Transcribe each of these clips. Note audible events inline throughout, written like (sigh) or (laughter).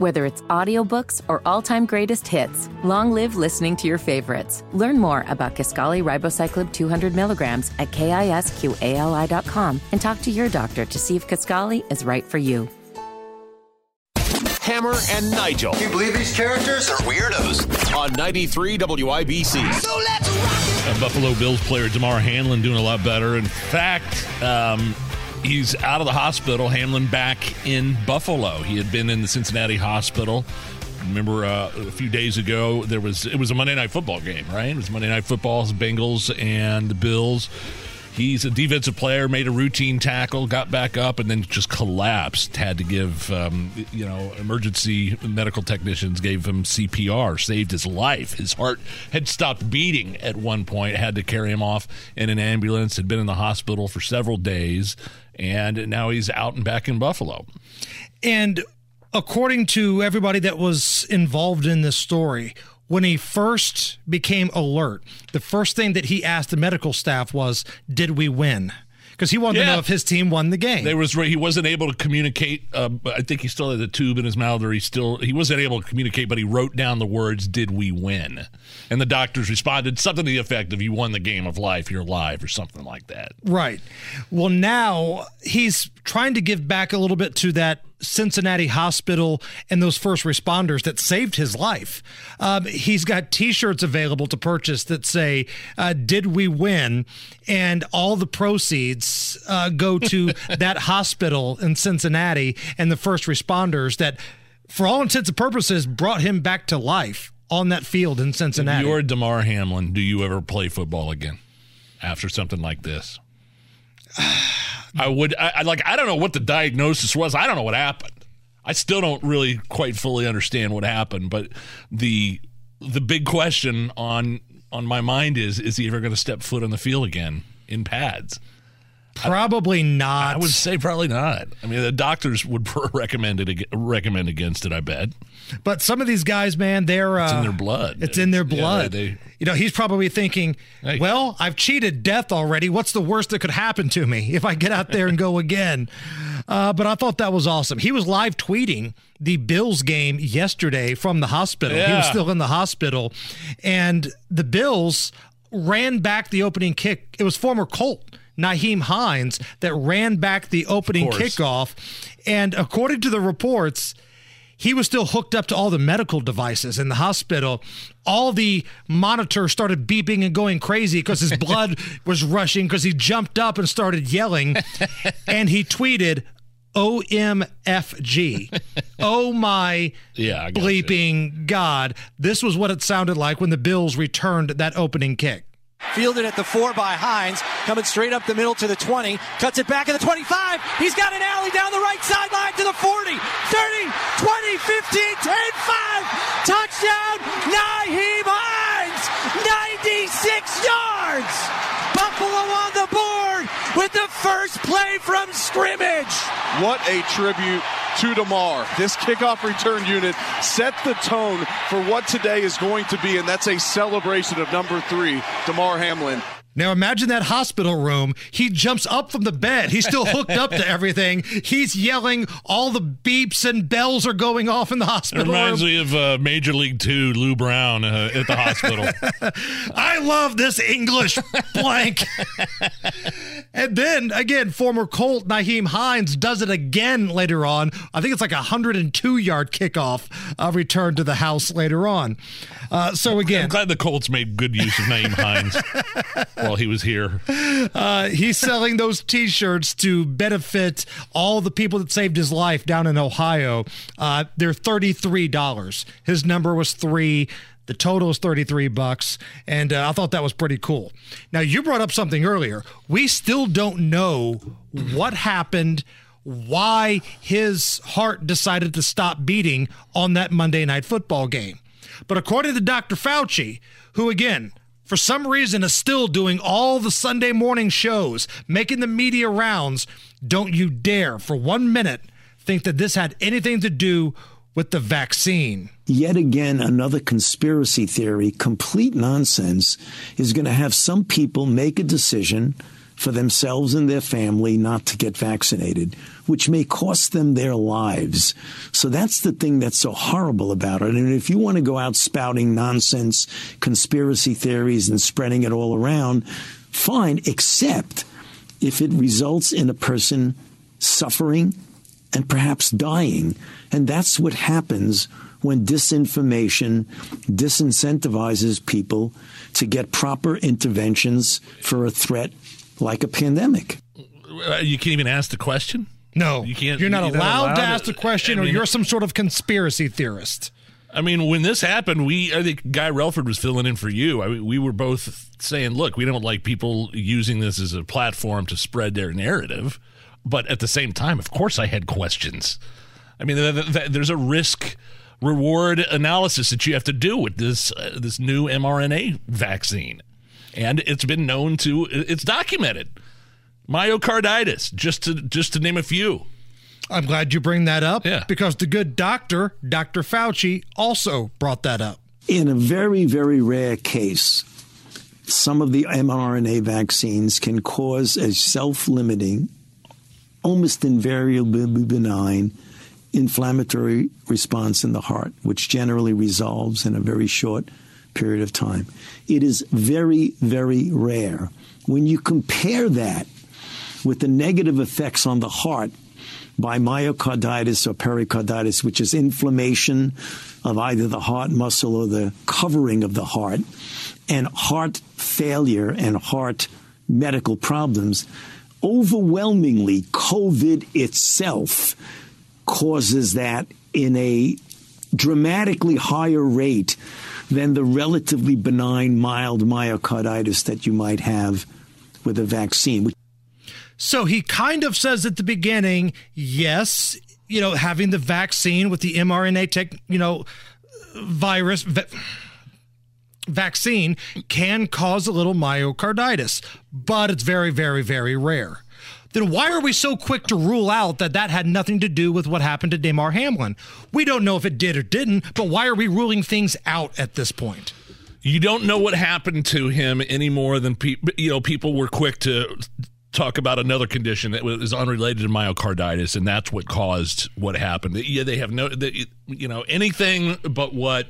Whether it's audiobooks or all-time greatest hits, long live listening to your favorites. Learn more about Kisqali Ribociclib 200 milligrams at kisqali.com and talk to your doctor to see if Kaskali is right for you. Hammer and Nigel. Do you believe these characters are weirdos? On 93 WIBC. So let's rock it. Buffalo Bills player Damar Hamlin doing a lot better. In fact, um, he's out of the hospital. Hamlin back in Buffalo. He had been in the Cincinnati hospital. Remember uh, a few days ago there was it was a Monday night football game, right? It was Monday night football, Bengals and the Bills. He's a defensive player, made a routine tackle, got back up, and then just collapsed. Had to give, um, you know, emergency medical technicians gave him CPR, saved his life. His heart had stopped beating at one point. Had to carry him off in an ambulance. Had been in the hospital for several days, and now he's out and back in Buffalo. And according to everybody that was involved in this story, when he first became alert, the first thing that he asked the medical staff was, "Did we win?" Because he wanted to know if his team won the game. There was he wasn't able to communicate. Uh, I think he still had the tube in his mouth, or he still he wasn't able to communicate. But he wrote down the words "Did we win?" And the doctors responded something to the effect of "You won the game of life. You're alive," or something like that. Right. Well, now he's trying to give back a little bit to that Cincinnati hospital and those first responders that saved his life. Um, he's got t shirts available to purchase that say, uh, Did we win? And all the proceeds uh, go to that hospital in Cincinnati and the first responders that, for all intents and purposes, brought him back to life on that field in Cincinnati. If you're Damar Hamlin. Do you ever play football again after something like this? I would. I, I like. I don't know what the diagnosis was. I don't know what happened. I still don't really quite fully understand what happened. But the the big question on on my mind is: Is he ever going to step foot on the field again in pads? Probably not. I would say probably not. I mean, the doctors would (laughs) recommend it recommend against it. I bet But some of these guys, man, they're uh, it's in their blood. It's in their Yeah, blood. they- you know, he's probably thinking, Hey. "Well, I've cheated death already. What's the worst that could happen to me if I get out there and go (laughs) again?" Uh, but I thought that was awesome. He was live tweeting the Bills game yesterday from the hospital. He was still in the hospital, and the Bills ran back the opening kick. It was former Colt. Nyheim Hines that ran back the opening kickoff. And according to the reports, he was still hooked up to all the medical devices in the hospital. All the monitors started beeping and going crazy because his blood (laughs) was rushing because he jumped up and started yelling. (laughs) and he tweeted, OMFG. (laughs) oh my Yeah, got you. bleeping God. This was what it sounded like when the Bills returned that opening kick. Fielded at the four by Hines, coming straight up the middle to the 20, cuts it back at the 25. He's got an alley down the right sideline to the 40, 30, 20, 15, 10, 5. Touchdown, Nyheim Hines, 96 yards. Buffalo on the board with the first play from scrimmage. What a tribute to Damar. This kickoff return unit set the tone for what today is going to be, and that's a celebration of number three, Damar Hamlin. Now imagine that hospital room. He jumps up from the bed. He's still hooked up to everything. He's yelling. All the beeps and bells are going off in the hospital. It hospital reminds room. me of uh, Major League Two, Lou Brown uh, at the hospital. (laughs) I love this English blank. (laughs) and then again, former Colt Nyheim Hines does it again later on. I think it's like a 102 yard kickoff uh, return to the house later on. Uh, so I'm again, glad the Colts made good use of Nyheim Hines (laughs) while he was here. Uh, he's selling those T-shirts to benefit all the people that saved his life down in Ohio. Uh, they're thirty-three dollars. His number was three. The total is thirty-three bucks, and uh, I thought that was pretty cool. Now you brought up something earlier. We still don't know what happened. Why his heart decided to stop beating on that Monday night football game. But according to Dr. Fauci, who again, for some reason is still doing all the Sunday morning shows, making the media rounds, don't you dare for one minute think that this had anything to do with the vaccine. Yet again, another conspiracy theory, complete nonsense, is going to have some people make a decision for themselves and their family not to get vaccinated, which may cost them their lives. So that's the thing that's so horrible about it. And if you want to go out spouting nonsense, conspiracy theories, and spreading it all around, fine, except if it results in a person suffering and perhaps dying. And that's what happens when disinformation disincentivizes people to get proper interventions for a threat like a pandemic. Uh, You can't even ask the question. No, You can't- You're not you're not allowed, allowed to to- ask the question, I or you're some sort of conspiracy theorist. I mean, when this happened, we I think Guy Relford was filling in for you. I mean, we were both saying, "Look, we don't like people using this as a platform to spread their narrative," but at the same time, of course, I had questions. I mean, th- th- th- there's a risk reward analysis that you have to do with this uh, this new mRNA vaccine, and it's been known to it's documented myocarditis, just to just to name a few. I'm glad you bring that up Yeah. because the good doctor, Dr. Fauci, also brought that up. In a very, very rare case, some of the mRNA vaccines can cause a self limiting, almost invariably benign inflammatory response in the heart, which generally resolves in a very short period of time. It is very, very rare. When you compare that with the negative effects on the heart by myocarditis or pericarditis, which is inflammation of either the heart muscle or the covering of the heart, and heart failure and heart medical problems, overwhelmingly, COVID itself causes that in a dramatically higher rate than the relatively benign mild myocarditis that you might have with a vaccine. So he kind of says at the beginning, yes, you know, having the vaccine with the mRNA tech, you know, virus vaccine can cause a little myocarditis, but it's very, very, very rare. Then why are we so quick to rule out that that had nothing to do with what happened to Damar Hamlin? We don't know if it did or didn't, but why are we ruling things out at this point? you don't know what happened to him any more than people you know people were quick to talk about another condition that was unrelated to myocarditis and that's what caused what happened yeah they have no they, you know anything but what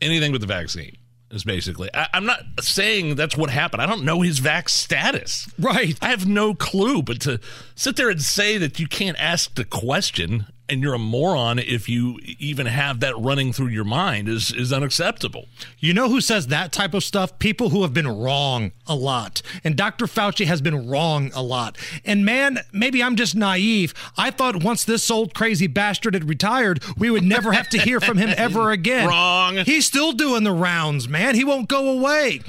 anything with the vaccine is basically I, i'm not saying that's what happened i don't know his vax status Right. i have no clue but to sit there and say that you can't ask the question and you're a moron if you even have that running through your mind is is unacceptable You know who says that type of stuff? People who have been wrong a lot. And Dr. Fauci has been wrong a lot. And man, maybe I'm just naive. I thought once this old crazy bastard had retired, we would never have to hear from him ever (laughs) again. Wrong. He's still doing the rounds, man. He won't go away.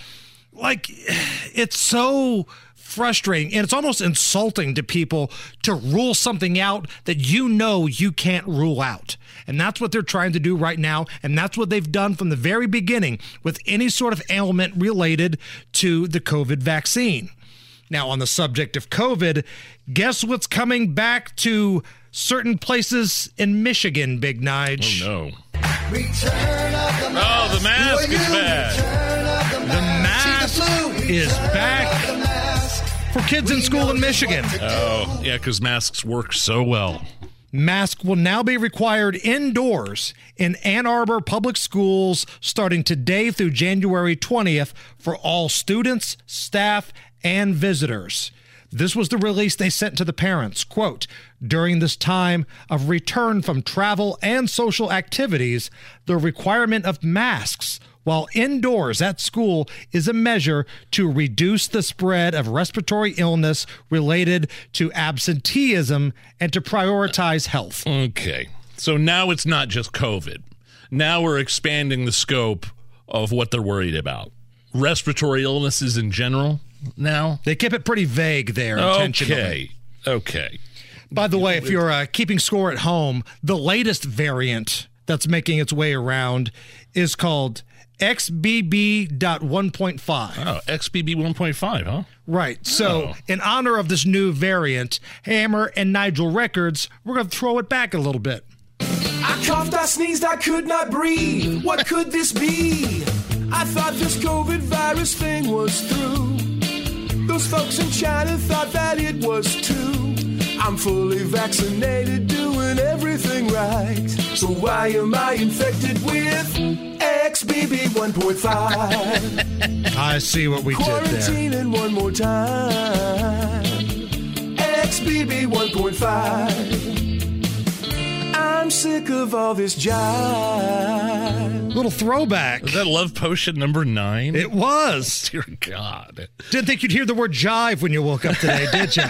Like, (sighs) it's so frustrating and it's almost insulting to people to rule something out that you know you can't rule out. And that's what they're trying to do right now. And that's what they've done from the very beginning with any sort of ailment related to the COVID vaccine. Now, on the subject of COVID, guess what's coming back to certain places in Michigan, Big Nige? Oh, no Oh, the mask is back. The mask is back for kids in school in Michigan. Oh, yeah, because masks work so well. Mask will now be required indoors in Ann Arbor public schools starting today through January 20th for all students, staff, and visitors. This was the release they sent to the parents. Quote, during this time of return from travel and social activities, the requirement of masks while indoors at school is a measure to reduce the spread of respiratory illness related to absenteeism and to prioritize health. Okay. So now it's not just COVID. Now we're expanding the scope of what they're worried about. Respiratory illnesses in general now? They kept it pretty vague there intentionally. Okay. Okay. By the way, if you're uh, keeping score at home, the latest variant that's making its way around is called XBB.1.5. Oh, XBB 1.5, huh? Right. So, Oh. in honor of this new variant, Hammer and Nigel Records, we're going to throw it back a little bit. I coughed, I sneezed, I could not breathe. What could this be? I thought this COVID virus thing was through. Those folks in China thought that it was too. I'm fully vaccinated, doing everything right. So why am I infected with XBB 1.5? (laughs) I see what we did there. Quarantining one more time. XBB 1.5. I'm sick of all this jive. Little throwback. Was that Love Potion number nine? It was. (laughs) Dear God. Didn't think you'd hear the word jive when you woke up today, did you? (laughs)